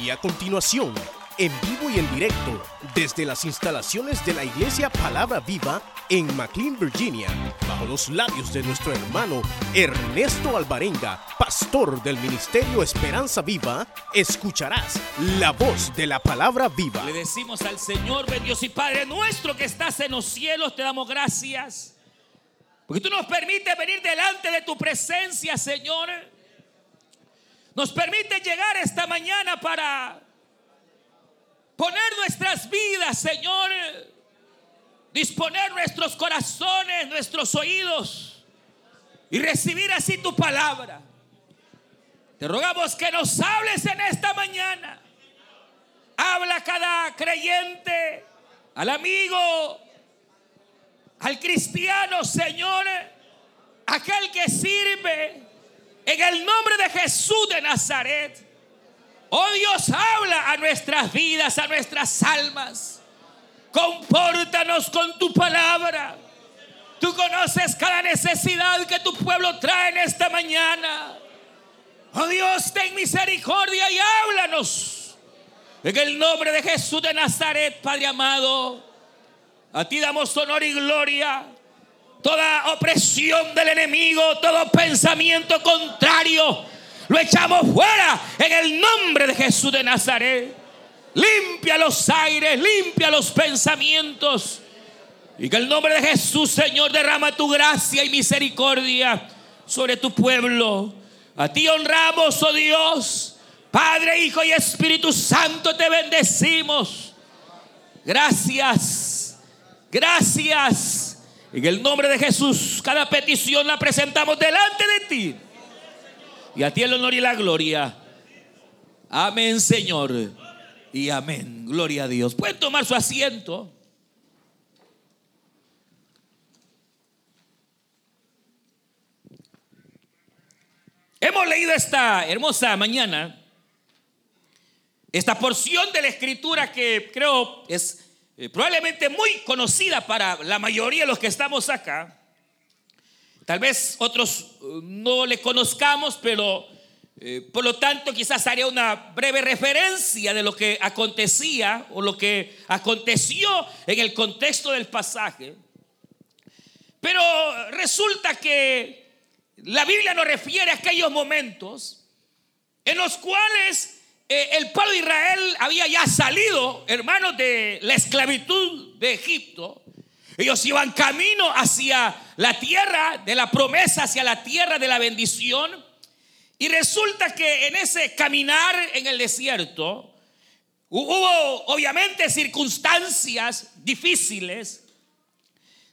Y a continuación, en vivo y en directo, desde las instalaciones de la Iglesia Palabra Viva en McLean, Virginia, bajo los labios de nuestro hermano Ernesto Alvarenga, pastor del Ministerio Esperanza Viva, escucharás la voz de la Palabra Viva. Le decimos al Señor, Dios y Padre nuestro que estás en los cielos, te damos gracias. Porque tú nos permites venir delante de tu presencia, Señor. Nos permite llegar esta mañana para poner nuestras vidas, Señor. Disponer nuestros corazones, nuestros oídos y recibir así tu palabra. Te rogamos que nos hables en esta mañana. Habla cada creyente, al amigo, al cristiano, Señor, aquel que sirve en el nombre de Jesús de Nazaret. Oh Dios, habla a nuestras vidas, a nuestras almas. Compórtanos con tu palabra. Tú conoces cada necesidad que tu pueblo trae en esta mañana. Oh Dios, ten misericordia y háblanos. En el nombre de Jesús de Nazaret, Padre amado. A ti damos honor y gloria. Toda opresión del enemigo, todo pensamiento contrario, lo echamos fuera en el nombre de Jesús de Nazaret. Limpia los aires, limpia los pensamientos. Y que el nombre de Jesús, Señor, derrama tu gracia y misericordia sobre tu pueblo. A ti honramos, oh Dios. Padre, Hijo y Espíritu Santo, te bendecimos. Gracias. Gracias. En el nombre de Jesús, cada petición la presentamos delante de ti. Y a ti el honor y la gloria. Amén, Señor. Y amén. Gloria a Dios. Pueden tomar su asiento. Hemos leído esta hermosa mañana esta porción de la escritura que creo es eh, probablemente muy conocida para la mayoría de los que estamos acá. Tal vez otros eh, no le conozcamos, pero eh, por lo tanto quizás haría una breve referencia de lo que acontecía o lo que aconteció en el contexto del pasaje. Pero resulta que la Biblia nos refiere a aquellos momentos en los cuales eh, el pueblo de Israel había ya salido, hermanos, de la esclavitud de Egipto. Ellos iban camino hacia la tierra de la promesa, hacia la tierra de la bendición. Y resulta que en ese caminar en el desierto hubo obviamente circunstancias difíciles,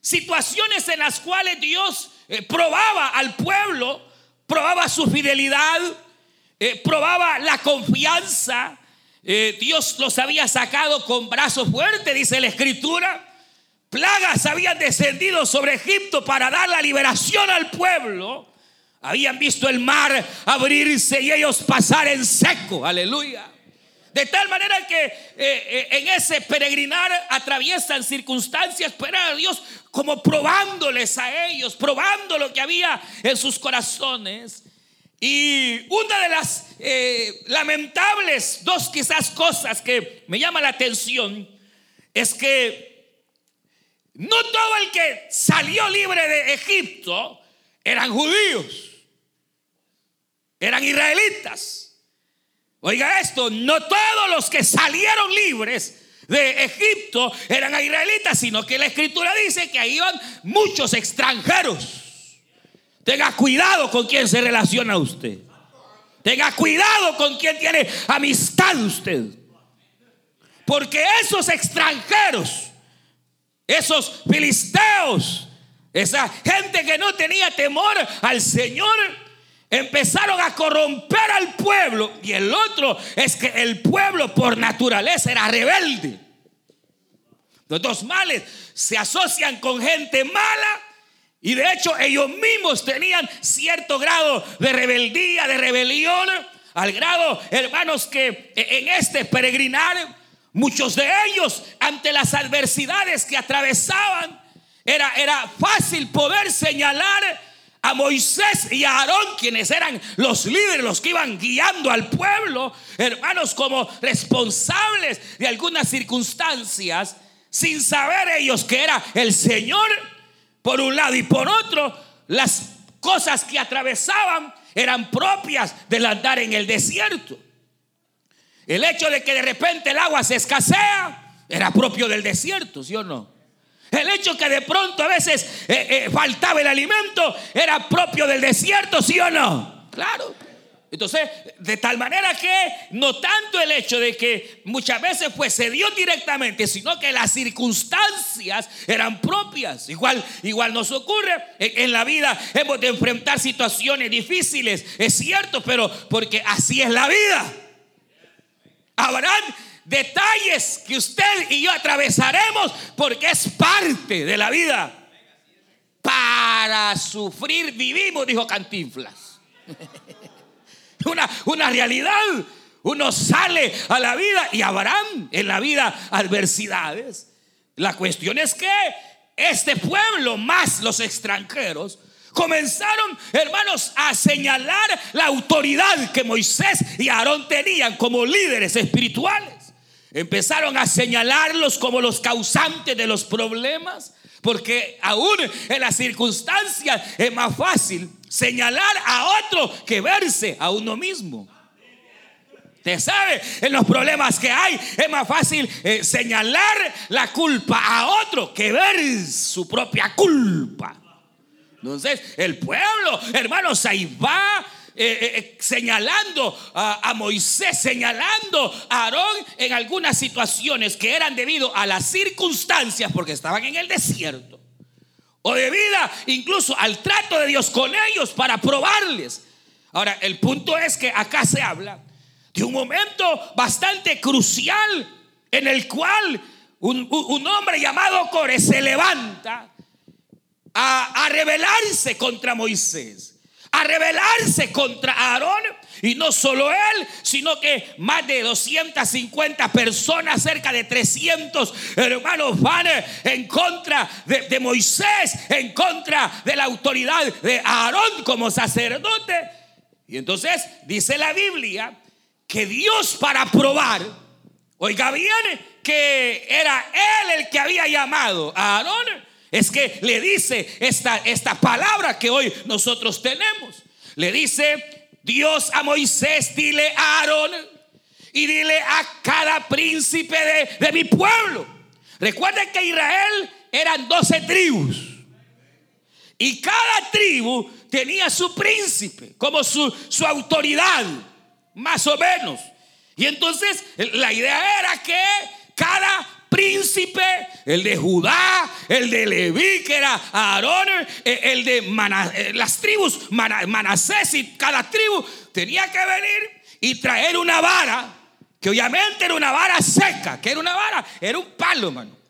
situaciones en las cuales Dios eh, probaba al pueblo, probaba su fidelidad, eh, probaba la confianza. Eh, Dios los había sacado con brazos fuertes, dice la escritura. Plagas habían descendido sobre Egipto para dar la liberación al pueblo. Habían visto el mar abrirse y ellos pasar en seco. Aleluya. De tal manera que eh, en ese peregrinar atraviesan circunstancias, pero a Dios como probándoles a ellos, probando lo que había en sus corazones. Y una de las eh, lamentables dos quizás cosas que me llama la atención es que no todo el que salió libre de Egipto eran judíos, eran israelitas. Oiga esto, no todos los que salieron libres de Egipto eran israelitas, sino que la escritura dice que ahí iban muchos extranjeros. Tenga cuidado con quien se relaciona usted. Tenga cuidado con quien tiene amistad usted. Porque esos extranjeros, esos filisteos, esa gente que no tenía temor al Señor, empezaron a corromper al pueblo. Y el otro es que el pueblo por naturaleza era rebelde. Los dos males se asocian con gente mala y de hecho ellos mismos tenían cierto grado de rebeldía, de rebelión, al grado, hermanos, que en este peregrinar, muchos de ellos, ante las adversidades que atravesaban, era, era fácil poder señalar a Moisés y a Aarón, quienes eran los líderes, los que iban guiando al pueblo, hermanos, como responsables de algunas circunstancias, sin saber ellos que era el Señor por un lado y por otro, las cosas que atravesaban eran propias del andar en el desierto. El hecho de que de repente el agua se escasea era propio del desierto, ¿sí o no? El hecho que de pronto a veces eh, eh, faltaba el alimento era propio del desierto, ¿sí o no? Claro. Entonces, de tal manera que no tanto el hecho de que muchas veces pues se dio directamente, sino que las circunstancias eran propias. Igual, igual nos ocurre en, la vida, hemos de enfrentar situaciones difíciles, es cierto, pero porque así es la vida. Habrán detalles que usted y yo atravesaremos porque es parte de la vida. Para sufrir vivimos, dijo Cantinflas. Una, una realidad. Uno sale a la vida y habrán en la vida adversidades. La cuestión es que este pueblo, más los extranjeros, comenzaron, hermanos, a señalar la autoridad que Moisés y Aarón tenían como líderes espirituales. Empezaron a señalarlos como los causantes de los problemas, porque aún en las circunstancias es más fácil señalar a otro que verse a uno mismo. Usted sabe, en los problemas que hay es más fácil eh, señalar la culpa a otro que ver su propia culpa. Entonces, el pueblo, hermanos, ahí va eh, eh, señalando a, Moisés, señalando a Aarón en algunas situaciones que eran debido a las circunstancias porque estaban en el desierto. O debido incluso al trato de Dios con ellos para probarles. Ahora, el punto es que acá se habla de un momento bastante crucial en el cual un, hombre llamado Core se levanta a, a rebelarse contra Moisés a rebelarse contra Aarón. Y no solo él, sino que más de 250 personas, cerca de 300 hermanos van en contra de, Moisés, en contra de la autoridad de Aarón como sacerdote. Y entonces dice la Biblia que Dios para probar, oiga bien, que era él el que había llamado a Aarón es que le dice esta, esta palabra que hoy nosotros tenemos. Le dice Dios a Moisés, dile a Aarón y dile a cada príncipe de, mi pueblo. Recuerden que Israel eran 12 tribus. Y cada tribu tenía su príncipe como su, su autoridad, más o menos. Y entonces la idea era que cada príncipe, el de Judá, el de Leví, que era Aarón, eh, el de eh, las tribus, Manasés y cada tribu tenía que venir y traer una vara, que obviamente era una vara seca, que era una vara, era un palo, hermano.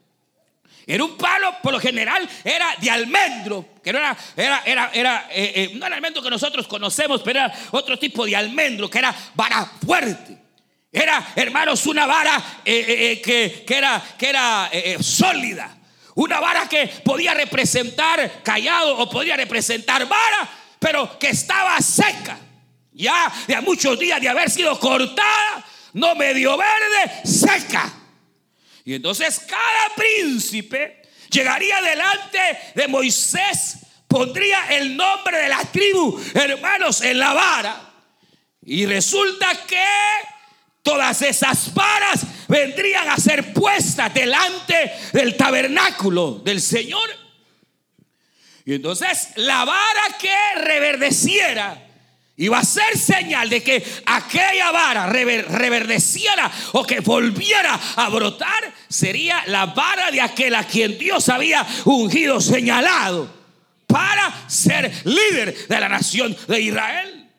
Era un palo, por lo general, era de almendro, que no era, era, era, era eh, no el almendro que nosotros conocemos, pero era otro tipo de almendro, que era vara fuerte. Era, hermanos, una vara eh, eh, eh, que, que, era, que era sólida. Una vara que podía representar callado o podía representar vara, pero que estaba seca. Ya de muchos días de haber sido cortada, no medio verde, seca. Y entonces cada príncipe llegaría delante de Moisés, pondría el nombre de la tribu, hermanos, en la vara. Y resulta que todas esas varas vendrían a ser puestas delante del tabernáculo del Señor. Y entonces la vara que reverdeciera iba a ser señal de que aquella vara reverdeciera o que volviera a brotar, sería la vara de aquel a quien Dios había ungido, señalado para ser líder de la nación de Israel.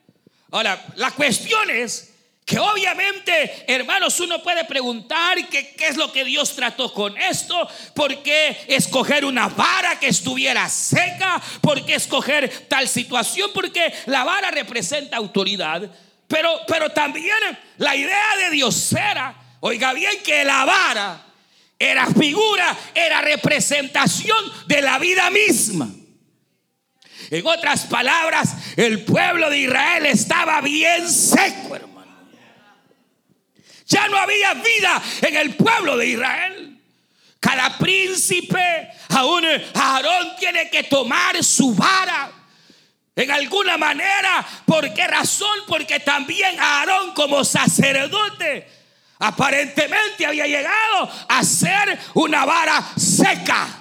Ahora, la cuestión es que obviamente, hermanos, uno puede preguntar qué es lo que Dios trató con esto, por qué escoger una vara que estuviera seca, por qué escoger tal situación, porque la vara representa autoridad, pero, pero también la idea de Dios era, oiga bien, que la vara era figura, era representación de la vida misma. En otras palabras, el pueblo de Israel estaba bien seco, hermano. Ya no había vida en el pueblo de Israel. Cada príncipe, aún Aarón tiene que tomar su vara. En alguna manera, ¿por qué razón? Porque también Aarón como sacerdote aparentemente había llegado a ser una vara seca.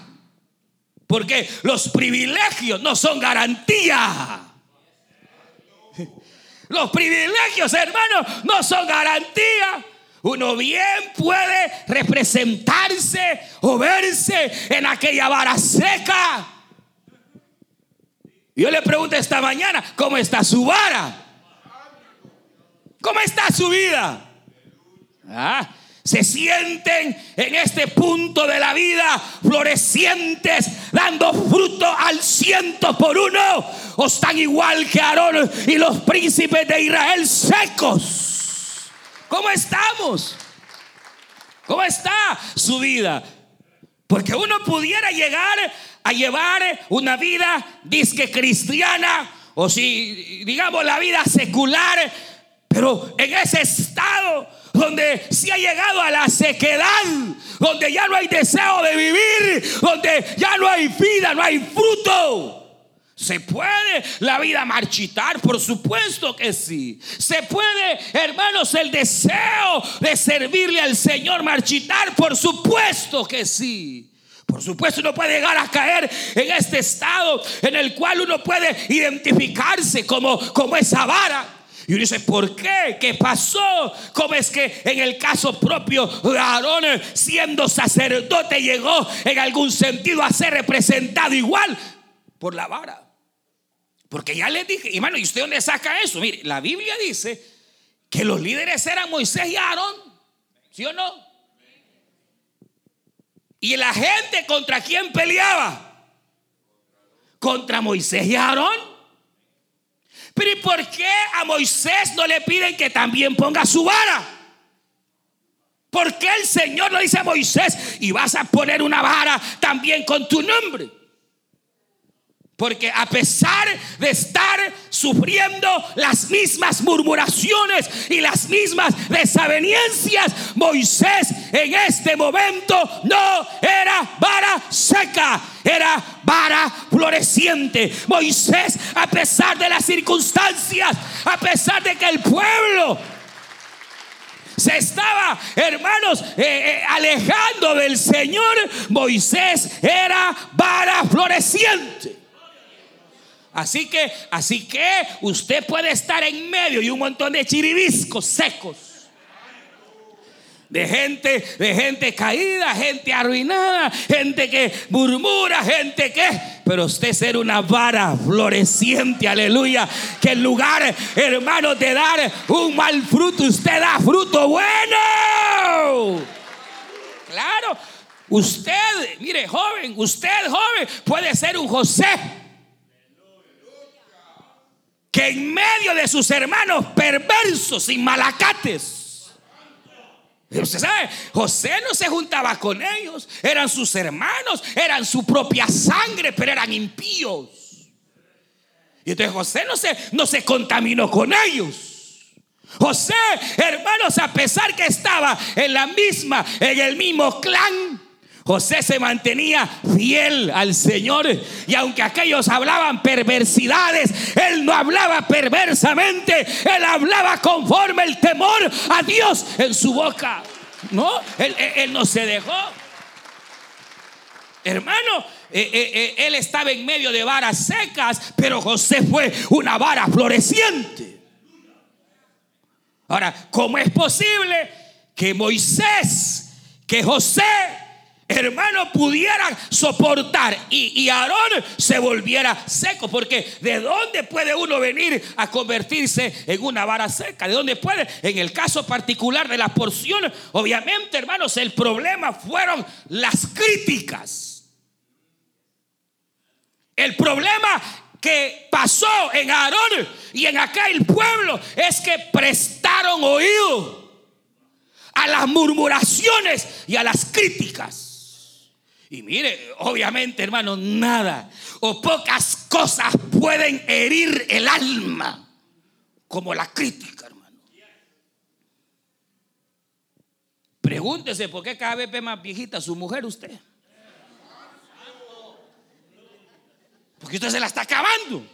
Porque los privilegios no son garantía. Los privilegios, hermanos, no son garantía. Uno bien puede representarse o verse en aquella vara seca. Yo le pregunto esta mañana, ¿cómo está su vara? ¿Cómo está su vida? ¿Ah? Se sienten en este punto de la vida florecientes, dando fruto al ciento por uno, o están igual que Aarón y los príncipes de Israel secos. ¿Cómo estamos? ¿Cómo está su vida? Porque uno pudiera llegar a llevar una vida disque cristiana o si digamos la vida secular, pero en ese estado donde se ha llegado a la sequedad, donde ya no hay deseo de vivir, donde ya no hay vida, no hay fruto. ¿Se puede la vida marchitar? Por supuesto que sí. ¿Se puede, hermanos, el deseo de servirle al Señor marchitar? Por supuesto que sí. Por supuesto uno puede llegar a caer en este estado en el cual uno puede identificarse como, como esa vara. Y uno dice, ¿por qué? ¿Qué pasó? ¿Cómo es que en el caso propio de Aarón, siendo sacerdote, llegó en algún sentido a ser representado igual por la vara? Porque ya les dije, hermano, ¿y usted dónde saca eso? Mire, la Biblia dice que los líderes eran Moisés y Aarón. ¿Sí o no? ¿Y la gente contra quién peleaba? Contra Moisés y Aarón. Pero ¿y por qué a Moisés no le piden que también ponga su vara? ¿Por qué el Señor le dice a Moisés y vas a poner una vara también con tu nombre? Porque a pesar de estar sufriendo las mismas murmuraciones y las mismas desavenencias, Moisés en este momento no era vara seca, era vara floreciente. Moisés, a pesar de las circunstancias, a pesar de que el pueblo se estaba, hermanos, eh, eh, alejando del Señor, Moisés era vara floreciente. Así que, así que usted puede estar en medio de un montón de chiribiscos secos. De gente, de gente caída, gente arruinada, gente que murmura, gente que... Pero usted ser una vara floreciente, aleluya. Que en lugar, hermano, de dar un mal fruto, usted da fruto bueno. Claro, usted, mire, joven, usted joven puede ser un José que en medio de sus hermanos perversos y malacates, usted sabe, José no se juntaba con ellos, eran sus hermanos, eran su propia sangre, pero eran impíos. Y entonces José no se, no se contaminó con ellos. José, hermanos, a pesar que estaba en la misma, en el mismo clan, José se mantenía fiel al Señor y aunque aquellos hablaban perversidades, él no hablaba perversamente, él hablaba conforme el temor a Dios en su boca. No, él, no se dejó. Hermano, eh, eh, eh, él estaba en medio de varas secas, pero José fue una vara floreciente. Ahora, ¿cómo es posible que Moisés, que José, hermano, pudiera soportar y, Aarón se volviera seco. Porque ¿de dónde puede uno venir a convertirse en una vara seca? ¿De dónde puede? En el caso particular de la porción, obviamente, hermanos, el problema fueron las críticas. El problema que pasó en Aarón y en aquel pueblo es que prestaron oído a las murmuraciones y a las críticas. Y mire, obviamente, hermano, nada o pocas cosas pueden herir el alma como la crítica, hermano. Pregúntese por qué cada vez ve más viejita su mujer usted. Porque usted se la está acabando.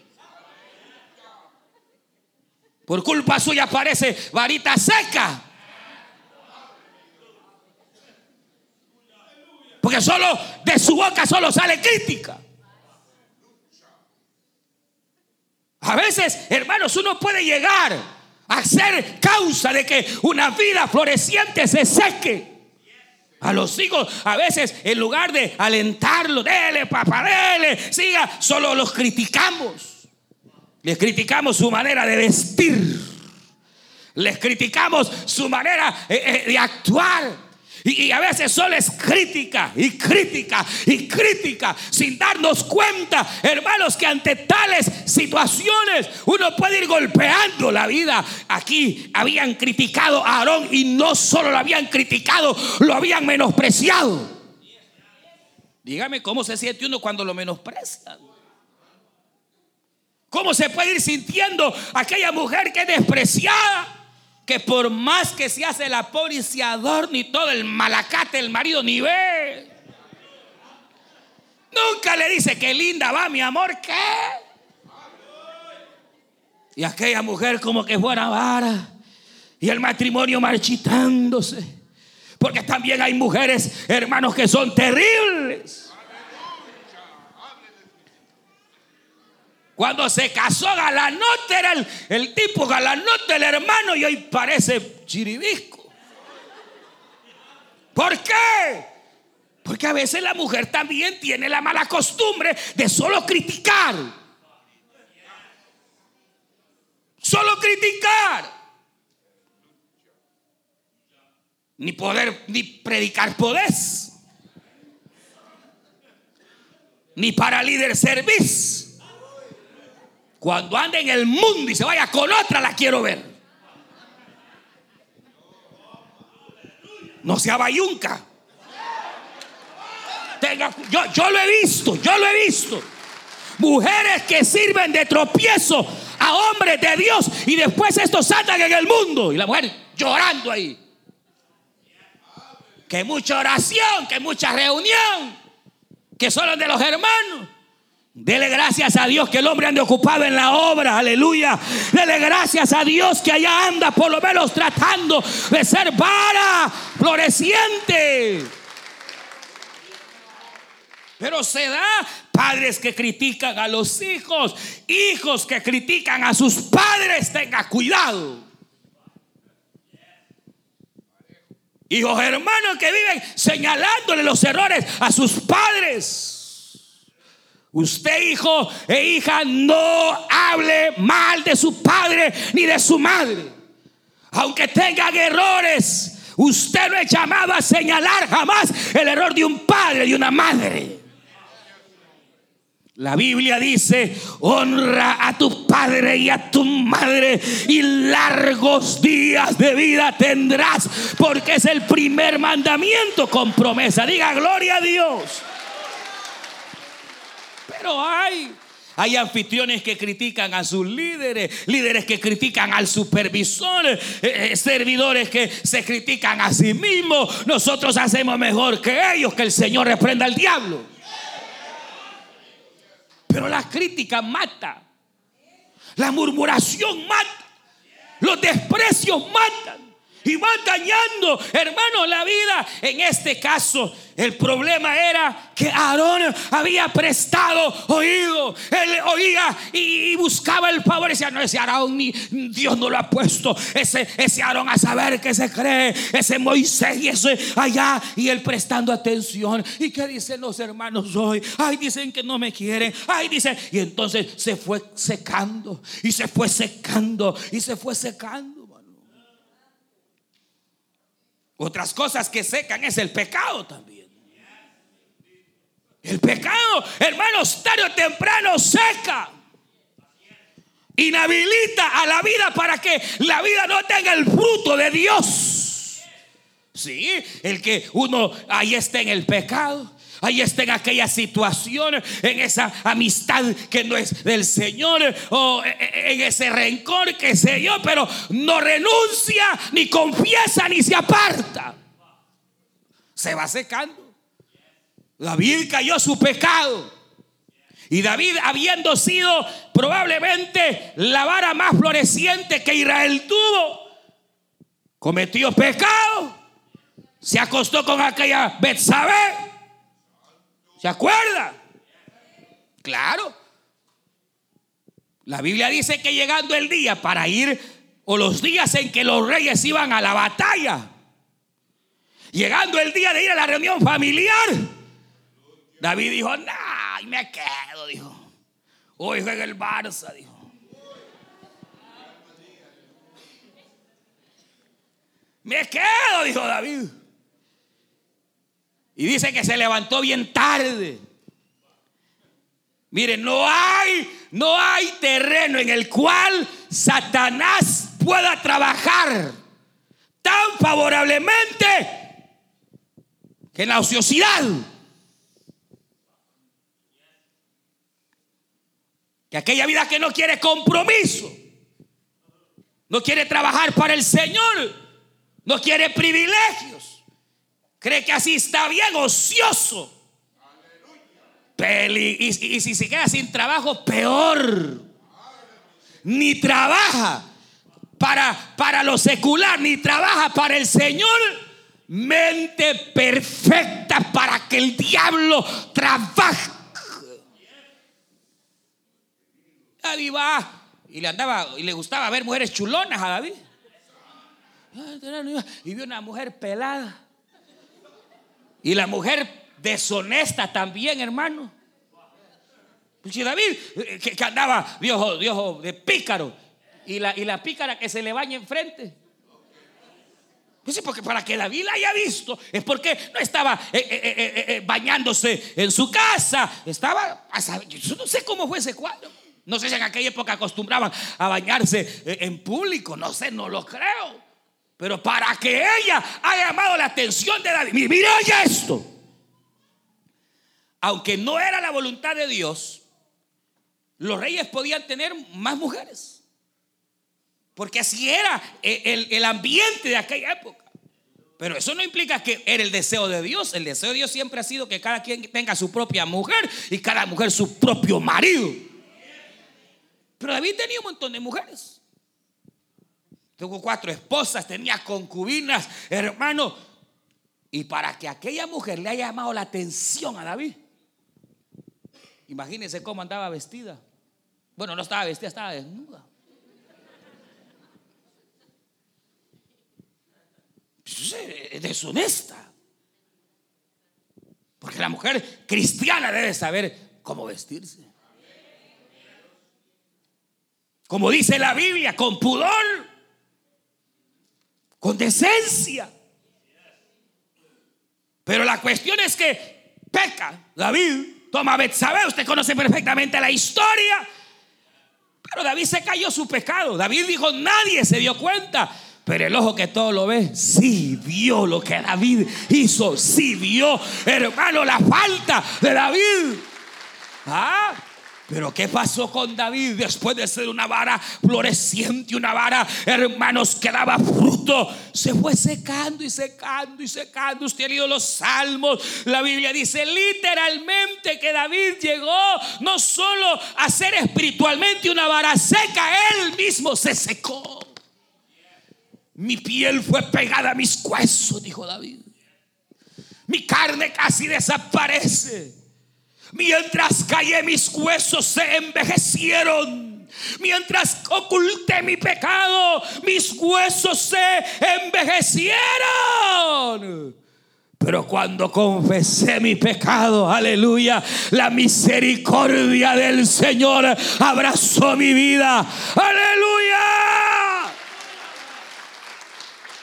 Por culpa suya parece varita seca. Solo de su boca solo sale crítica. A veces, hermanos, uno puede llegar a ser causa de que una vida floreciente se seque. A los hijos, a veces, en lugar de alentarlo, dele, papá, dele, siga, solo los criticamos. Les criticamos su manera de vestir. Les criticamos su manera eh, eh, de actuar. Y, a veces solo es crítica y crítica y crítica sin darnos cuenta, hermanos, que ante tales situaciones uno puede ir golpeando la vida. Aquí habían criticado a Aarón y no solo lo habían criticado, lo habían menospreciado. Dígame cómo se siente uno cuando lo menosprecian. ¿Cómo se puede ir sintiendo aquella mujer que es despreciada? Que por más que se hace la pobre ni todo el malacate el marido ni ve. Nunca le dice que linda va mi amor, ¿qué? Y aquella mujer como que fuera vara. Y el matrimonio marchitándose. Porque también hay mujeres, hermanos, que son terribles. Cuando se casó Galanote era el, tipo Galanote, el hermano, y hoy parece chiribisco. ¿Por qué? Porque a veces la mujer también tiene la mala costumbre de solo criticar. Solo criticar. Ni poder, ni predicar podés. Ni para líder servicio. Cuando ande en el mundo y se vaya con otra, la quiero ver. No sea bayunca. Tenga, yo, lo he visto, yo lo he visto. Mujeres que sirven de tropiezo a hombres de Dios y después estos andan en el mundo. Y la mujer llorando ahí. Que mucha oración, que mucha reunión, que solo de los hermanos. Dele gracias a Dios que el hombre ande ocupado en la obra, aleluya. Dele gracias a Dios que allá anda por lo menos tratando de ser vara floreciente. Pero se da padres que critican a los hijos, hijos que critican a sus padres, tenga cuidado. Hijos hermanos que viven señalándole los errores a sus padres. Usted, hijo e hija, no hable mal de su padre ni de su madre. Aunque tengan errores, usted no es llamado a señalar jamás el error de un padre, y una madre. La Biblia dice, honra a tu padre y a tu madre y largos días de vida tendrás, porque es el primer mandamiento con promesa. Diga gloria a Dios. Pero hay. Hay anfitriones que critican a sus líderes, líderes que critican al supervisor, eh, eh, servidores que se critican a sí mismos. Nosotros hacemos mejor que ellos, que el Señor reprenda al diablo. Pero la crítica mata, la murmuración mata, los desprecios matan y van dañando, hermano, la vida. En este caso, el problema era que Aarón había prestado oído. Él oía y, buscaba el favor. Y decía, no, ese Aarón ni Dios no lo ha puesto. Ese, ese Aarón a saber que se cree. Ese Moisés y ese allá. Y él prestando atención. ¿Y qué dicen los hermanos hoy? Ay, dicen que no me quieren. Ay, dicen. Y entonces se fue secando. Y se fue secando. Y se fue secando. Otras cosas que secan es el pecado también. El pecado, hermanos, tarde o temprano seca. Inhabilita a la vida para que la vida no tenga el fruto de Dios. Sí, el que uno ahí está en el pecado Ahí está en aquella situación, en esa amistad que no es del Señor, o en ese rencor que se yo, pero no renuncia, ni confiesa, ni se aparta. Se va secando. David cayó su pecado. Y David, habiendo sido probablemente la vara más floreciente que Israel tuvo, cometió pecado. Se acostó con aquella Betsabé ¿Se acuerda? Claro. La Biblia dice que llegando el día para ir, o los días en que los reyes iban a la batalla, llegando el día de ir a la reunión familiar, David dijo, nah, me quedo, dijo. Hoy juega el Barça, dijo. Me quedo, dijo David. Y dice que se levantó bien tarde. Miren, no hay, no hay terreno en el cual Satanás pueda trabajar tan favorablemente que en la ociosidad. Que aquella vida que no quiere compromiso, no quiere trabajar para el Señor, no quiere privilegios cree que así está bien ocioso. y, si se queda sin trabajo, peor. Ni trabaja para, para lo secular, ni trabaja para el Señor. Mente perfecta para que el diablo trabaje. David va y le andaba y le gustaba ver mujeres chulonas a David. Y vio una mujer pelada. Y la mujer deshonesta también, hermano. Pues si David, eh, que, andaba Dios, de pícaro, y la, y la pícara que se le baña enfrente. Pues sí, porque para que David la haya visto, es porque no estaba eh, eh, bañándose en su casa, estaba, yo no sé cómo fue ese cuadro. No sé si en aquella época acostumbraban a bañarse en público, no sé, no lo creo. Pero para que ella haya llamado la atención de David, mira ya esto. Aunque no era la voluntad de Dios, los reyes podían tener más mujeres. Porque así era el, ambiente de aquella época. Pero eso no implica que era el deseo de Dios. El deseo de Dios siempre ha sido que cada quien tenga su propia mujer y cada mujer su propio marido. Pero David tenía un montón de mujeres. Tuvo cuatro esposas, tenía concubinas, hermano. Y para que aquella mujer le haya llamado la atención a David, imagínense cómo andaba vestida. Bueno, no estaba vestida, estaba desnuda. Es deshonesta. Porque la mujer cristiana debe saber cómo vestirse. Como dice la Biblia, con pudor con decencia. Pero la cuestión es que peca David, toma Betsabé, usted conoce perfectamente la historia. Pero David se cayó su pecado. David dijo, nadie se dio cuenta. Pero el ojo que todo lo ve, sí vio lo que David hizo, sí vio, hermano, la falta de David. Ah, pero ¿qué pasó con David después de ser una vara floreciente, una vara, hermanos, que daba fruto? Se fue secando y secando y secando. Usted ha leído los salmos. La Biblia dice literalmente que David llegó no solo a ser espiritualmente una vara seca, él mismo se secó. Mi piel fue pegada a mis huesos, dijo David. Mi carne casi desaparece. Mientras callé mis huesos se envejecieron. Mientras oculté mi pecado, mis huesos se envejecieron. Pero cuando confesé mi pecado, aleluya, la misericordia del Señor abrazó mi vida. Aleluya.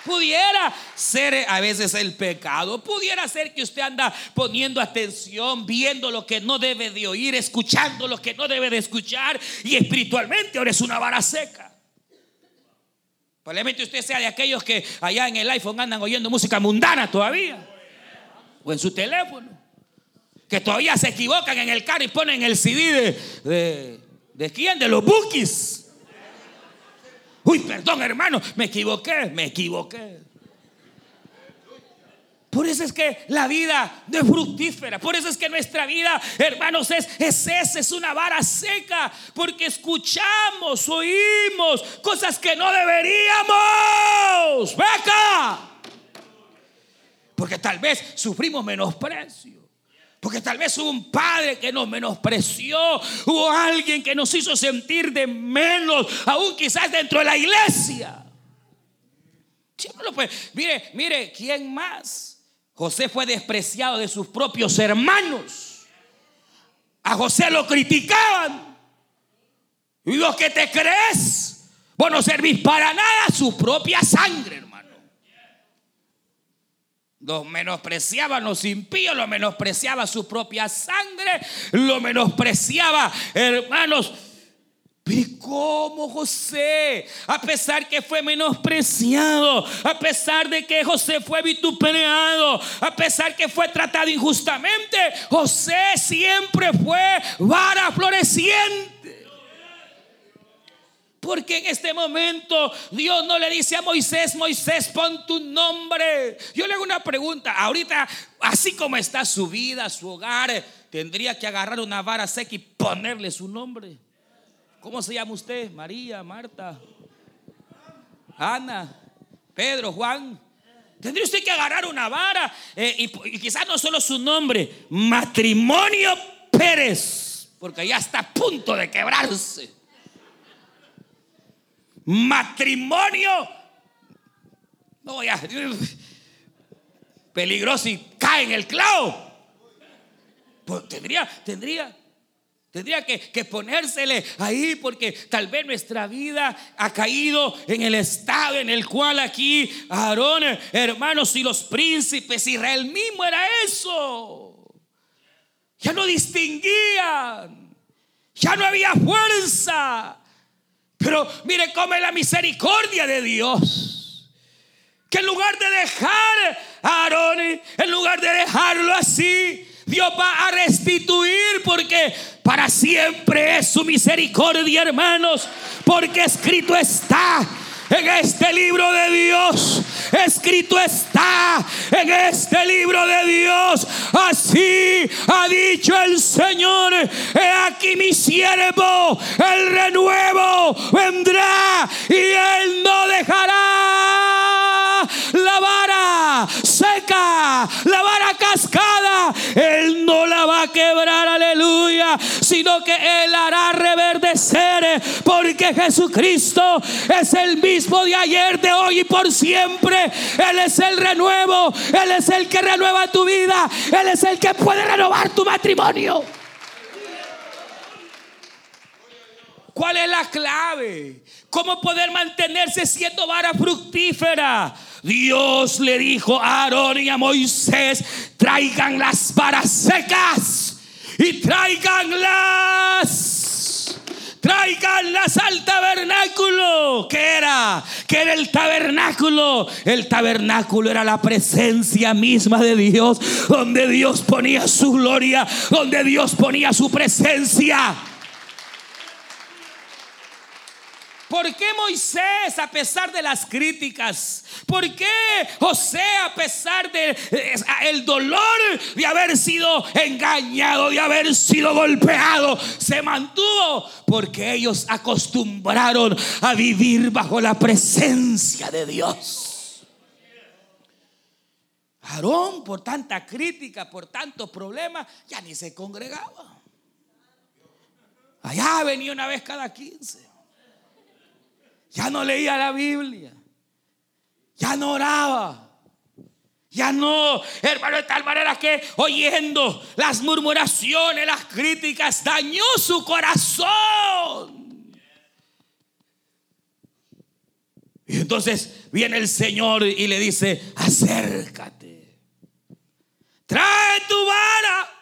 Pudiera ser a veces el pecado. Pudiera ser que usted anda poniendo atención, viendo lo que no debe de oír, escuchando lo que no debe de escuchar y espiritualmente ahora es una vara seca. Probablemente usted sea de aquellos que allá en el iPhone andan oyendo música mundana todavía. O en su teléfono. que todavía se equivocan en el carro y ponen el CD de, de, ¿de quién? De los Bookies. Uy, perdón hermano, me equivoqué, me equivoqué. Por eso es que la vida no es fructífera. Por eso es que nuestra vida, hermanos, es, es esa, es una vara seca. Porque escuchamos, oímos cosas que no deberíamos. Beca. Porque tal vez sufrimos menosprecio. Porque tal vez hubo un padre que nos menospreció, hubo alguien que nos hizo sentir de menos, aún quizás dentro de la iglesia. Mire, mire, ¿quién más? José fue despreciado de sus propios hermanos. A José lo criticaban. Y los que te crees, vos no servís para nada su propia sangre, hermano. Los menospreciaban los impíos, lo menospreciaba su propia sangre, lo menospreciaba, hermanos, pero cómo José, a pesar que fue menospreciado, a pesar de que José fue vituperado, a pesar que fue tratado injustamente, José siempre fue vara floreciente. Porque en este momento Dios no le dice a Moisés, Moisés, pon tu nombre. Yo le hago una pregunta. Ahorita, así como está su vida, su hogar, tendría que agarrar una vara seca y ponerle su nombre. ¿Cómo se llama usted? María, Marta, Ana, Pedro, Juan. Tendría usted que agarrar una vara eh, y, quizás no solo su nombre, matrimonio Pérez, porque ya está a punto de quebrarse. Matrimonio, no, ya, peligroso y cae en el clavo. Pues tendría, tendría Tendría que, ponérsele ahí porque tal vez nuestra vida ha caído en el estado en el cual aquí Aarón, hermanos y los príncipes, Israel mismo era eso. Ya no distinguían, ya no había fuerza. Pero mire cómo es la misericordia de Dios. Que en lugar de dejar a Aarón, en lugar de dejarlo así, Dios va a restituir porque para siempre es su misericordia, hermanos. Porque escrito está en este libro de Dios. Escrito está en este libro de Dios. Así ha dicho el Señor. He aquí mi siervo, el renuevo vendrá y él no dejará la vara seca, cascada. Él no la va a quebrar, aleluya, sino que Él hará reverdecer, porque Jesucristo es el mismo de ayer, de hoy y por siempre. Él es el renuevo, Él es el que renueva tu vida, Él es el que puede renovar tu matrimonio. ¿Cuál es la clave? ¿Cómo poder mantenerse siendo vara fructífera? Dios le dijo a Aarón y a Moisés, traigan las varas secas y traiganlas. Traiganlas al tabernáculo. ¿Qué era? ¿Qué era el tabernáculo? El tabernáculo era la presencia misma de Dios, donde Dios ponía su gloria, donde Dios ponía su presencia. ¿Por qué Moisés a pesar de las críticas? ¿Por qué José a pesar del el dolor de haber sido engañado, de haber sido golpeado, se mantuvo? Porque ellos acostumbraron a vivir bajo la presencia de Dios. Aarón, por tanta crítica, por tantos problemas, ya ni se congregaba. Allá venía una vez cada quince. Ya no leía la Biblia. Ya no oraba. Ya no, hermano, de tal manera que oyendo las murmuraciones, las críticas, dañó su corazón. Y entonces viene el Señor y le dice, acércate, trae tu vara.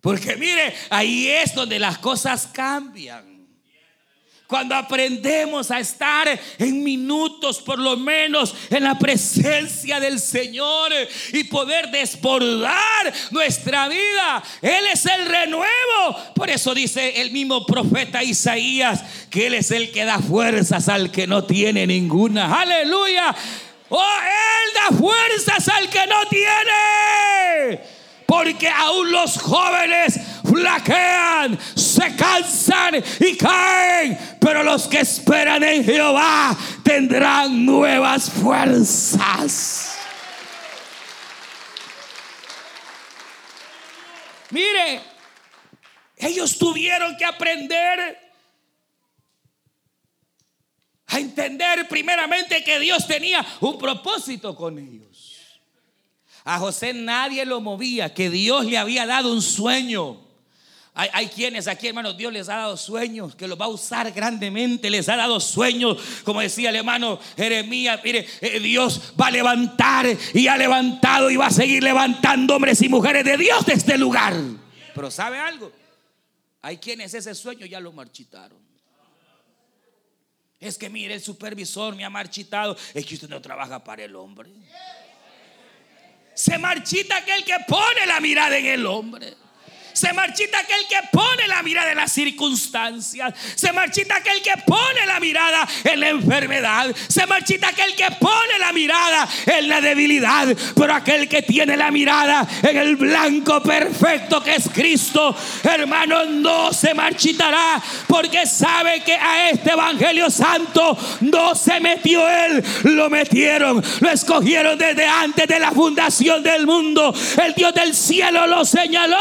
Porque mire, ahí es donde las cosas cambian. Cuando aprendemos a estar en minutos por lo menos en la presencia del Señor y poder desbordar nuestra vida. Él es el renuevo. Por eso dice el mismo profeta Isaías que Él es el que da fuerzas al que no tiene ninguna. Aleluya. Oh, Él da fuerzas al que no tiene. Porque aún los jóvenes flaquean, se cansan y caen. Pero los que esperan en Jehová tendrán nuevas fuerzas. Mire, ellos tuvieron que aprender a entender primeramente que Dios tenía un propósito con ellos. A José nadie lo movía, que Dios le había dado un sueño. Hay, quienes aquí, hermanos, Dios les ha dado sueños, que los va a usar grandemente, les ha dado sueños, como decía el hermano Jeremías, mire, eh, Dios va a levantar y ha levantado y va a seguir levantando hombres y mujeres de Dios de este lugar. Pero ¿sabe algo? Hay quienes ese sueño ya lo marchitaron. Es que mire, el supervisor me ha marchitado. Es que usted no trabaja para el hombre. Se marchita aquel que pone la mirada en el hombre. Se marchita aquel que pone la mirada en las circunstancias. Se marchita aquel que pone la mirada en la enfermedad. Se marchita aquel que pone la mirada en la debilidad. Pero aquel que tiene la mirada en el blanco perfecto que es Cristo, hermano, no se marchitará. Porque sabe que a este Evangelio Santo no se metió él. Lo metieron. Lo escogieron desde antes de la fundación del mundo. El Dios del cielo lo señaló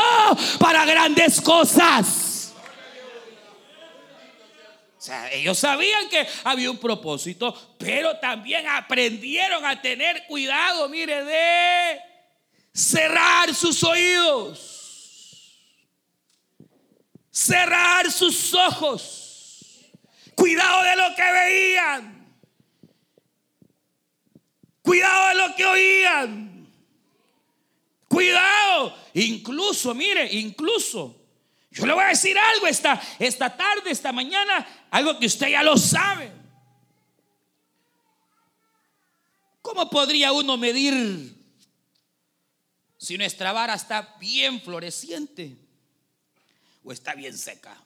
para grandes cosas. O sea, ellos sabían que había un propósito, pero también aprendieron a tener cuidado, mire, de cerrar sus oídos, cerrar sus ojos, cuidado de lo que veían, cuidado de lo que oían. Cuidado. Incluso, mire, incluso. Yo le voy a decir algo esta, esta tarde, esta mañana, algo que usted ya lo sabe. ¿Cómo podría uno medir si nuestra vara está bien floreciente o está bien seca?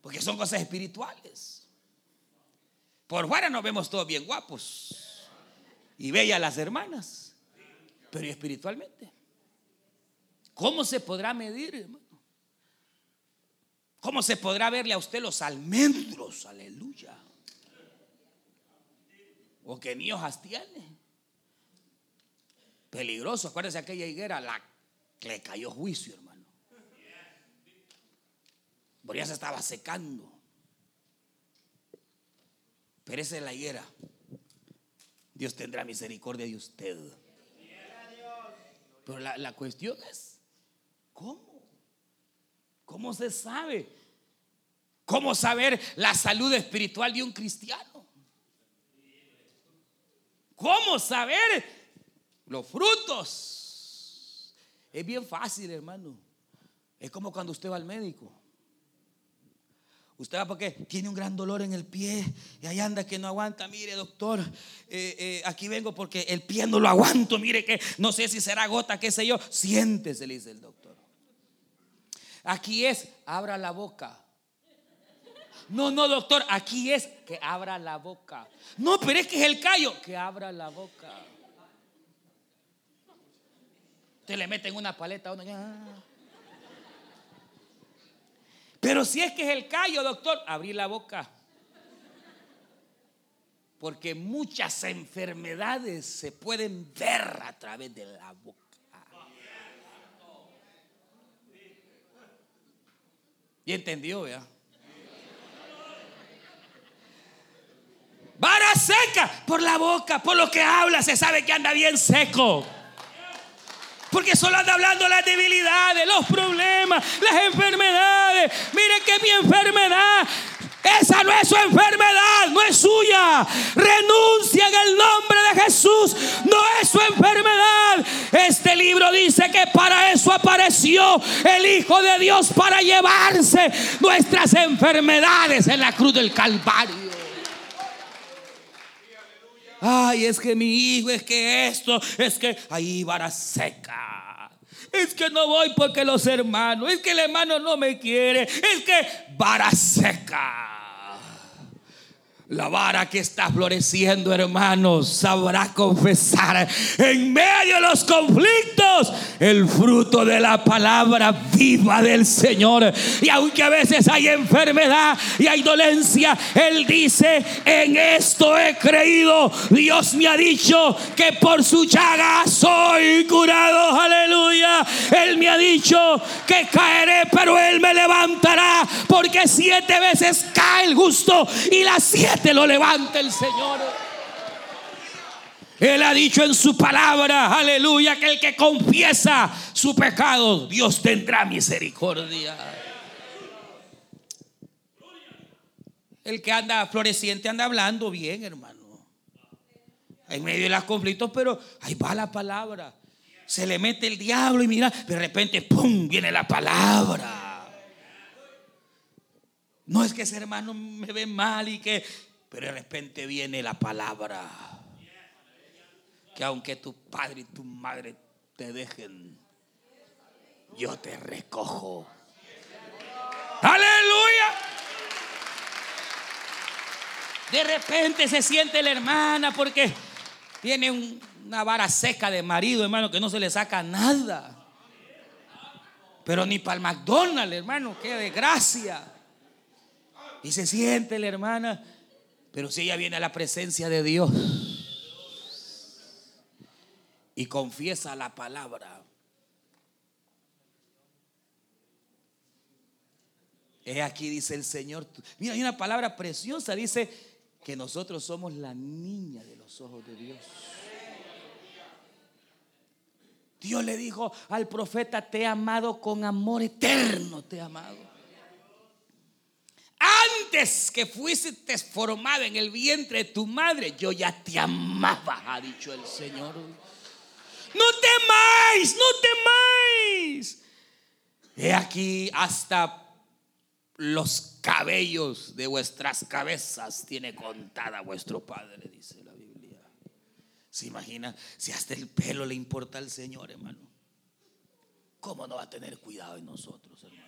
Porque son cosas espirituales. Por fuera nos vemos todos bien guapos y bellas las hermanas pero espiritualmente. ¿Cómo se podrá medir, hermano? ¿Cómo se podrá verle a usted los almendros? Aleluya. O que ni hojas tiene. Peligroso. Acuérdese aquella higuera, la que le cayó juicio, hermano. Porque ya se estaba secando. Es la higuera. Dios tendrá misericordia de usted. Pero la, cuestión es, ¿cómo? ¿Cómo se sabe? ¿Cómo saber la salud espiritual de un cristiano? ¿Cómo saber los frutos? Es bien fácil, hermano. Es como cuando usted va al médico. Usted va porque tiene un gran dolor en el pie y ahí anda que no aguanta. Mire, doctor, eh, eh, aquí vengo porque el pie no lo aguanto. Mire que no sé si será gota, qué sé yo. Siéntese, le dice el doctor. Aquí es, abra la boca. No, no, doctor, aquí es que abra la boca. No, pero es que es el callo, que abra la boca. Usted le meten una paleta a uno. Pero si es que es el callo, doctor, abrí la boca. Porque muchas enfermedades se pueden ver a través de la boca. ¿Y entendió, vea? Vara seca por la boca, por lo que habla, se sabe que anda bien seco. Porque solo anda hablando las debilidades, los problemas, las enfermedades. Mire que mi enfermedad esa no es su enfermedad, no es suya. Renuncia en el nombre de Jesús. No es su enfermedad. Este libro dice que para eso apareció el Hijo de Dios para llevarse nuestras enfermedades en la cruz del Calvario. Ay, es que mi hijo, es que esto, es que ahí vara seca. Es que no voy porque los hermanos, es que el hermano no me quiere, es que vara seca. La vara que está floreciendo, hermanos, sabrá confesar en medio de los conflictos el fruto de la palabra viva del Señor. Y aunque a veces hay enfermedad y hay dolencia, Él dice, en esto he creído. Dios me ha dicho que por su llaga soy curado. Aleluya. Él me ha dicho que caeré, pero Él me levantará. Porque siete veces cae el justo y las siete te lo levante el Señor. Él ha dicho en su palabra, aleluya, que el que confiesa su pecado, Dios tendrá misericordia. El que anda floreciente anda hablando bien, hermano. En medio de los conflictos, pero ahí va la palabra. Se le mete el diablo y mira, de repente, ¡pum! viene la palabra. No es que ese hermano me ve mal y que pero de repente viene la palabra. Que aunque tu padre y tu madre te dejen, yo te recojo. Aleluya. De repente se siente la hermana porque tiene una vara seca de marido, hermano, que no se le saca nada. Pero ni para el McDonald's, hermano, qué desgracia. Y se siente la hermana pero si ella viene a la presencia de Dios y confiesa la palabra, He aquí, dice el Señor. Mira, hay una palabra preciosa. Dice que nosotros somos la niña de los ojos de Dios. Dios le dijo al profeta, te he amado con amor eterno, te he amado antes que fuiste formado en el vientre de tu madre, yo ya te amaba, ha dicho el Señor. No temáis, no temáis. He aquí hasta los cabellos de vuestras cabezas tiene contada vuestro Padre, dice la Biblia. ¿Se imagina si hasta el pelo le importa al Señor, hermano? ¿Cómo no va a tener cuidado de nosotros, hermano?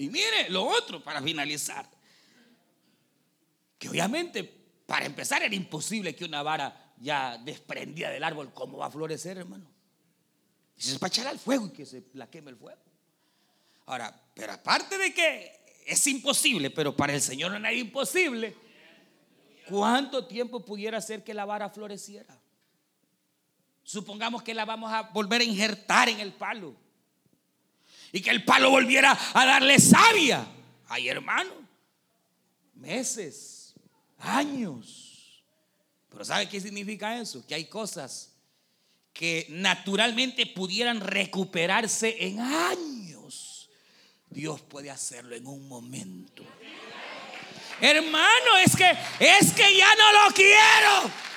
Y mire lo otro para finalizar. Que obviamente, para empezar, era imposible que una vara ya desprendida del árbol, ¿cómo va a florecer, hermano? Y se va a echar al fuego y que se la queme el fuego. Ahora, pero aparte de que es imposible, pero para el Señor no es imposible, ¿cuánto tiempo pudiera ser que la vara floreciera? Supongamos que la vamos a volver a injertar en el palo y que el palo volviera a darle savia. Ay, hermano, meses, años. Pero ¿sabe qué significa eso? Que hay cosas que naturalmente pudieran recuperarse en años. Dios puede hacerlo en un momento. Hermano, es que es que ya no lo quiero.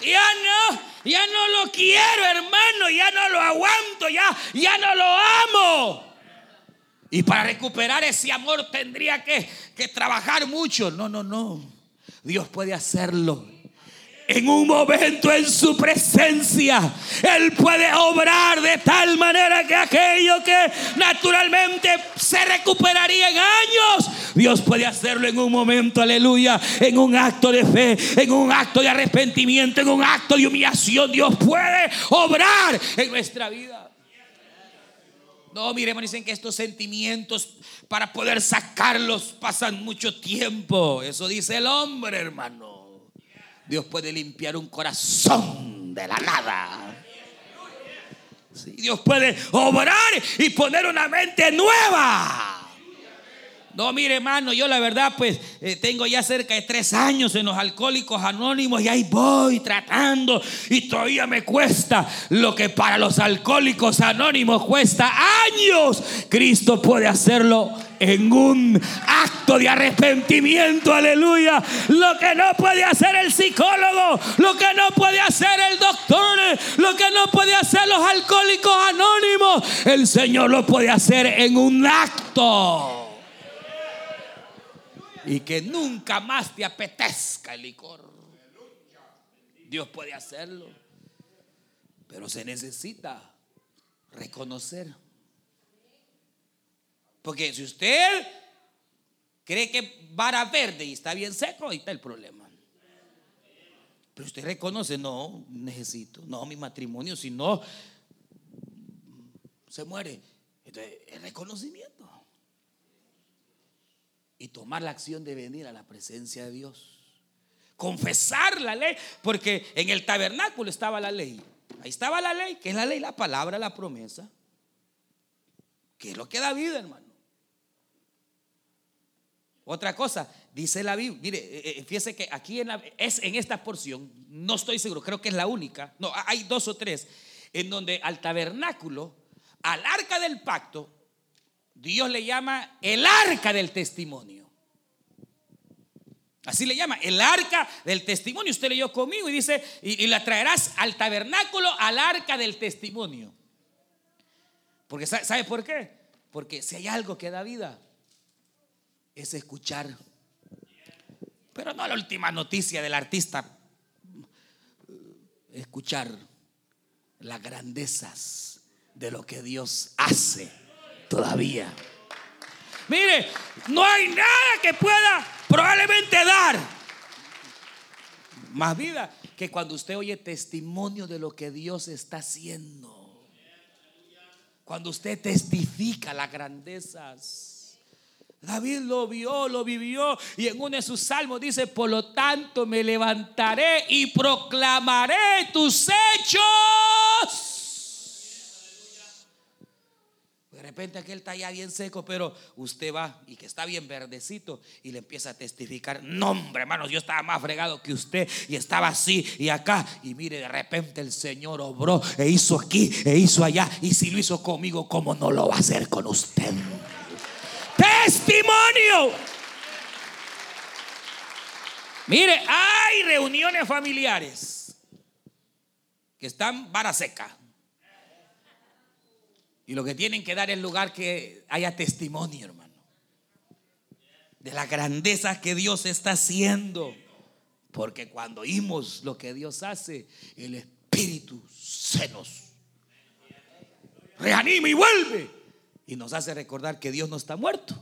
Ya no, ya no lo quiero, hermano, ya no lo aguanto, ya, ya no lo amo. Y para recuperar ese amor tendría que, que trabajar mucho. No, no, no. Dios puede hacerlo en un momento en su presencia. Él puede obrar de tal manera que aquello que naturalmente se recuperaría en años, Dios puede hacerlo en un momento, aleluya, en un acto de fe, en un acto de arrepentimiento, en un acto de humillación. Dios puede obrar en nuestra vida. No, miremos, dicen que estos sentimientos para poder sacarlos pasan mucho tiempo. Eso dice el hombre, hermano. Dios puede limpiar un corazón de la nada. Dios puede obrar y poner una mente nueva. No, mire hermano, yo la verdad pues eh, tengo ya cerca de tres años en los alcohólicos anónimos y ahí voy tratando y todavía me cuesta lo que para los alcohólicos anónimos cuesta años. Cristo puede hacerlo en un acto de arrepentimiento, aleluya. Lo que no puede hacer el psicólogo, lo que no puede hacer el doctor, lo que no puede hacer los alcohólicos anónimos, el Señor lo puede hacer en un acto. Y que nunca más te apetezca el licor. Dios puede hacerlo. Pero se necesita reconocer. Porque si usted cree que vara verde y está bien seco, ahí está el problema. Pero usted reconoce, no, necesito, no, mi matrimonio, si no, se muere. Entonces, el reconocimiento. Y tomar la acción de venir a la presencia de Dios confesar la ley, porque en el tabernáculo estaba la ley. Ahí estaba la ley, que es la ley, la palabra, la promesa, que es lo que da vida, hermano. Otra cosa, dice la Biblia, mire, eh, eh, fíjese que aquí en es en esta porción, no estoy seguro, creo que es la única, no, hay dos o tres, en donde al tabernáculo, al arca del pacto, Dios le llama el arca del testimonio. Así le llama, el arca del testimonio. Usted leyó conmigo y dice, y, la traerás al tabernáculo, al arca del testimonio. Porque ¿sabe por qué? Porque si hay algo que da vida, es escuchar. Pero no la última noticia del artista, escuchar las grandezas de lo que Dios hace todavía. Mire, no hay nada que pueda probablemente dar más vida que cuando usted oye testimonio de lo que Dios está haciendo. Cuando usted testifica las grandezas. David lo vio, lo vivió y en uno de sus salmos dice, por lo tanto me levantaré y proclamaré tus hechos. De repente aquel está ya bien seco, pero usted va y que está bien verdecito y le empieza a testificar, no hombre hermanos, yo estaba más fregado que usted y estaba así y acá. Y mire, de repente el Señor obró e hizo aquí e hizo allá. Y si lo hizo conmigo, ¿cómo no lo va a hacer con usted? Testimonio. Mire, hay reuniones familiares que están vara seca. Y lo que tienen que dar es lugar que haya testimonio, hermano. De la grandeza que Dios está haciendo. Porque cuando oímos lo que Dios hace, el Espíritu se nos reanima y vuelve. Y nos hace recordar que Dios no está muerto.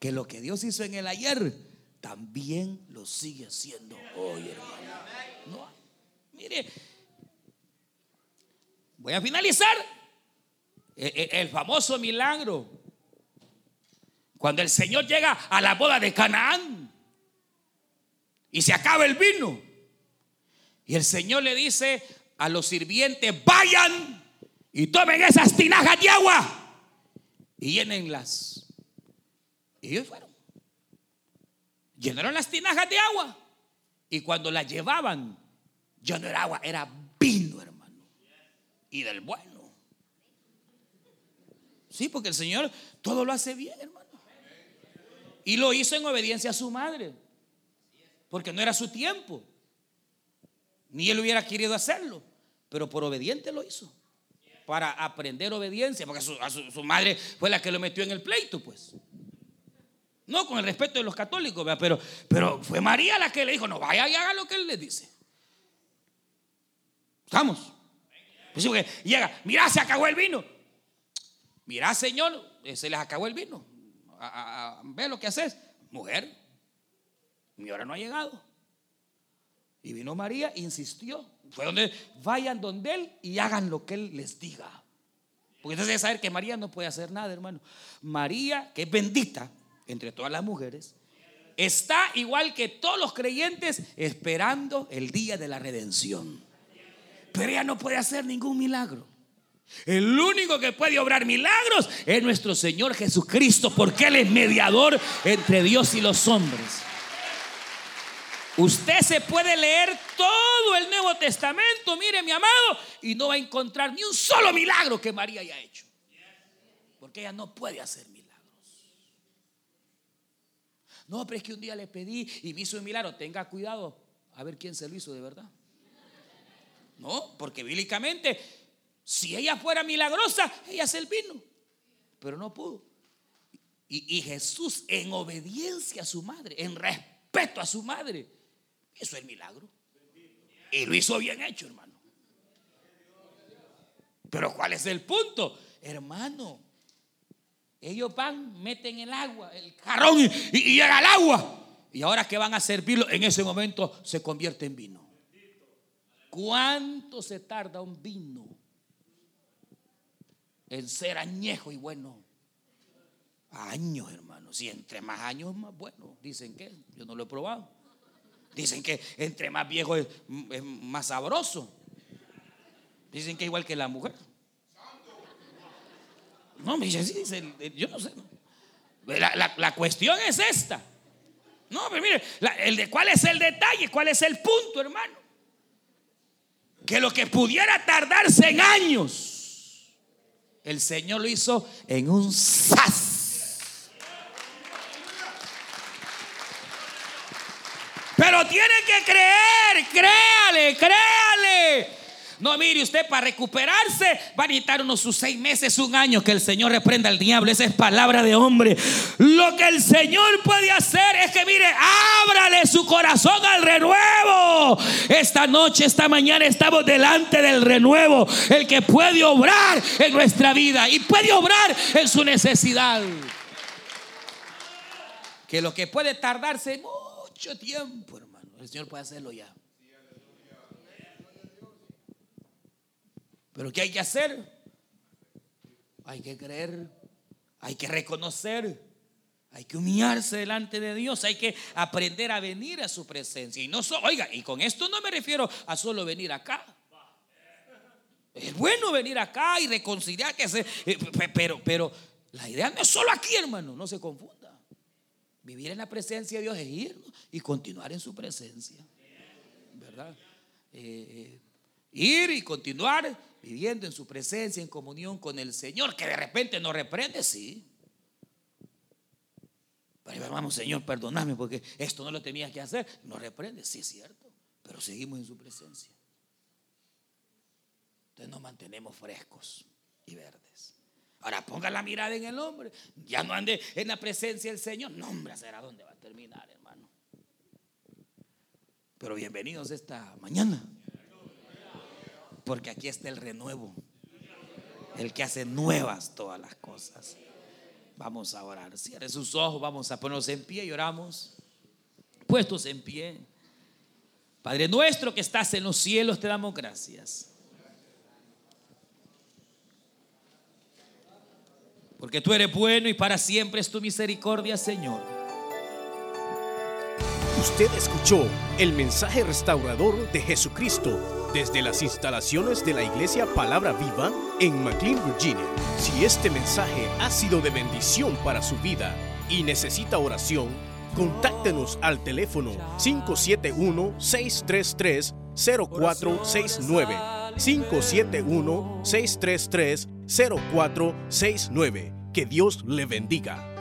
Que lo que Dios hizo en el ayer, también lo sigue haciendo hoy, mire, voy a finalizar e, e, el famoso milagro. Cuando el Señor llega a la boda de Canaán y se acaba el vino. Y el Señor le dice a los sirvientes, vayan y tomen esas tinajas de agua y llenenlas. Y ellos fueron. Llenaron las tinajas de agua. Y cuando las llevaban, ya no era agua, era vino, hermano. Y del bueno. Sí, porque el Señor todo lo hace bien, hermano. Y lo hizo en obediencia a su madre. Porque no era su tiempo. Ni él hubiera querido hacerlo. Pero por obediente lo hizo. Para aprender obediencia. Porque su, madre fue la que lo metió en el pleito, pues. No con el respeto de los católicos, pero, pero fue María la que le dijo, no vaya y haga lo que él le dice. ¿Estamos? Pues llega, mira, se acabó el vino. Mira, Señor, se les acabó el vino. ve lo que haces. Mujer, mi hora no ha llegado. Y vino María, insistió. Fue donde vayan donde él y hagan lo que él les diga. Porque entonces debe saber que María no puede hacer nada, hermano. María, que es bendita entre todas las mujeres, está igual que todos los creyentes esperando el día de la redención. Pero ella no puede hacer ningún milagro. El único que puede obrar milagros es nuestro Señor Jesucristo, porque Él es mediador entre Dios y los hombres. Usted se puede leer todo el Nuevo Testamento, mire mi amado, y no va a encontrar ni un solo milagro que María haya hecho. Porque ella no puede hacer milagros. No, pero es que un día le pedí y me hizo un milagro. Tenga cuidado a ver quién se lo hizo de verdad. No, porque bíblicamente, si ella fuera milagrosa, ella se el vino. Pero no pudo. Y, y Jesús, en obediencia a su madre, en respeto a su madre, hizo el milagro. Y lo hizo bien hecho, hermano. Pero ¿cuál es el punto? Hermano, ellos van, meten el agua, el jarrón y, llega el agua. Y ahora que van a servirlo, en ese momento se convierte en vino. ¿Cuánto se tarda un vino en ser añejo y bueno? Años, hermano. Si entre más años, más bueno. Dicen que, yo no lo he probado. Dicen que entre más viejo es, más sabroso. Dicen que igual que la mujer. No, me dice, yo no sé. La, cuestión es esta. No, pero mire, el de, ¿cuál es el detalle? ¿Cuál es el punto, hermano? Que lo que pudiera tardarse en años, el Señor lo hizo en un sas. Tiene que creer, créale, créale. No, mire usted, para recuperarse va a necesitar unos sus seis meses, un año que el Señor reprenda al diablo. Esa es palabra de hombre. Lo que el Señor puede hacer es que, mire, ábrale su corazón al renuevo. Esta noche, esta mañana estamos delante del renuevo. El que puede obrar en nuestra vida y puede obrar en su necesidad. Que lo que puede tardarse mucho tiempo, Señor puede hacerlo ya. Pero ¿qué hay que hacer? Hay que creer, hay que reconocer, hay que humillarse delante de Dios, hay que aprender a venir a su presencia. Y no oiga, y con esto no me refiero a solo venir acá. Es bueno venir acá y reconciliar que se, eh, pero, pero la idea no es solo aquí, hermano, no se confunda. Vivir en la presencia de Dios es ir y continuar en su presencia. ¿Verdad? Eh, eh, ir y continuar viviendo en su presencia, en comunión con el Señor, que de repente nos reprende, sí. Pero vamos, Señor, perdóname porque esto no lo tenía que hacer. Nos reprende, sí es cierto, pero seguimos en su presencia. Entonces nos mantenemos frescos y verdes. Ahora ponga la mirada en el hombre. Ya no ande en la presencia del Señor. No, hombre, será dónde va a terminar, hermano. Pero bienvenidos esta mañana. Porque aquí está el renuevo. El que hace nuevas todas las cosas. Vamos a orar. Cierre sus ojos. Vamos a ponernos en pie y oramos. Puestos en pie. Padre nuestro que estás en los cielos, te damos gracias. Porque tú eres bueno y para siempre es tu misericordia, Señor. Usted escuchó el mensaje restaurador de Jesucristo desde las instalaciones de la Iglesia Palabra Viva en McLean, Virginia. Si este mensaje ha sido de bendición para su vida y necesita oración, contáctenos al teléfono 571-633-0469. 571-633-0469. Que Dios le bendiga.